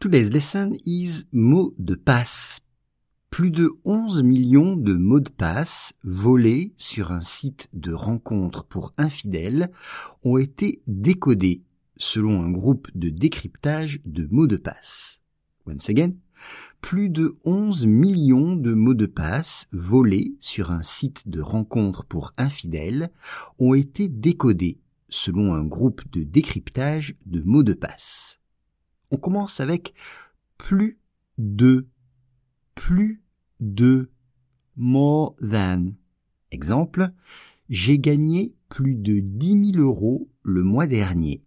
Today's lesson is mot de passe. Plus de 11 millions de mots de passe volés sur un site de rencontre pour infidèles ont été décodés selon un groupe de décryptage de mots de passe. Once again, plus de 11 millions de mots de passe volés sur un site de rencontre pour infidèles ont été décodés selon un groupe de décryptage de mots de passe. On commence avec plus de, plus de, more than. Exemple, j'ai gagné plus de 10 000 euros le mois dernier.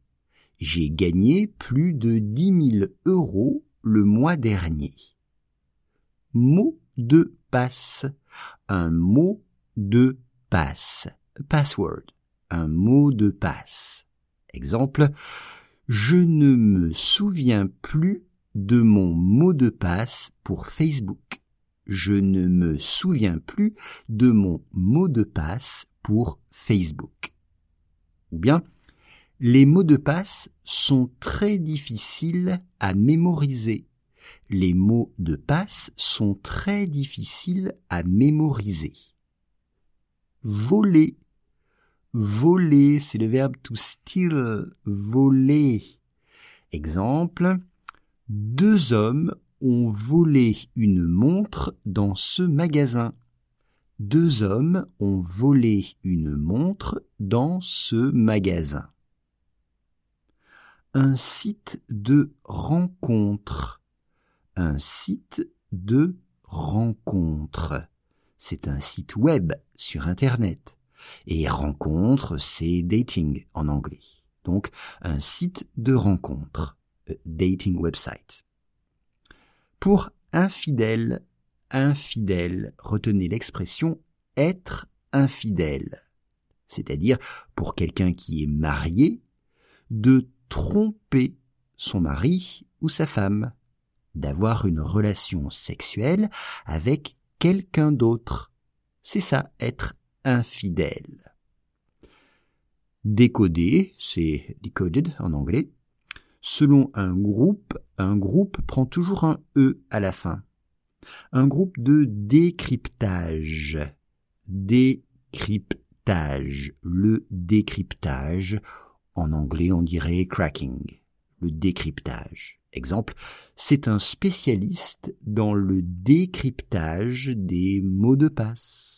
J'ai gagné plus de 10 000 euros le mois dernier. Mot de passe. Un mot de passe. Password. Un mot de passe. Exemple. Je ne me souviens plus de mon mot de passe pour Facebook. Je ne me souviens plus de mon mot de passe pour Facebook. Ou bien, les mots de passe sont très difficiles à mémoriser. Les mots de passe sont très difficiles à mémoriser. Voler. Voler, c'est le verbe to steal. Voler. Exemple. Deux hommes ont volé une montre dans ce magasin. Deux hommes ont volé une montre dans ce magasin un site de rencontre. Un site de rencontre. C'est un site web sur Internet. Et rencontre, c'est dating en anglais. Donc, un site de rencontre. dating website. Pour infidèle, infidèle, retenez l'expression être infidèle. C'est-à-dire, pour quelqu'un qui est marié, de tromper son mari ou sa femme, d'avoir une relation sexuelle avec quelqu'un d'autre. C'est ça, être infidèle. Décoder, c'est decoded en anglais. Selon un groupe, un groupe prend toujours un E à la fin. Un groupe de décryptage. Décryptage. Le décryptage en anglais, on dirait cracking, le décryptage. Exemple, c'est un spécialiste dans le décryptage des mots de passe.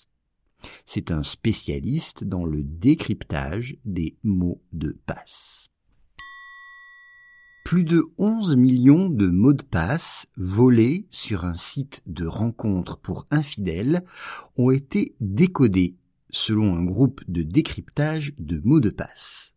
C'est un spécialiste dans le décryptage des mots de passe. Plus de 11 millions de mots de passe volés sur un site de rencontre pour infidèles ont été décodés selon un groupe de décryptage de mots de passe.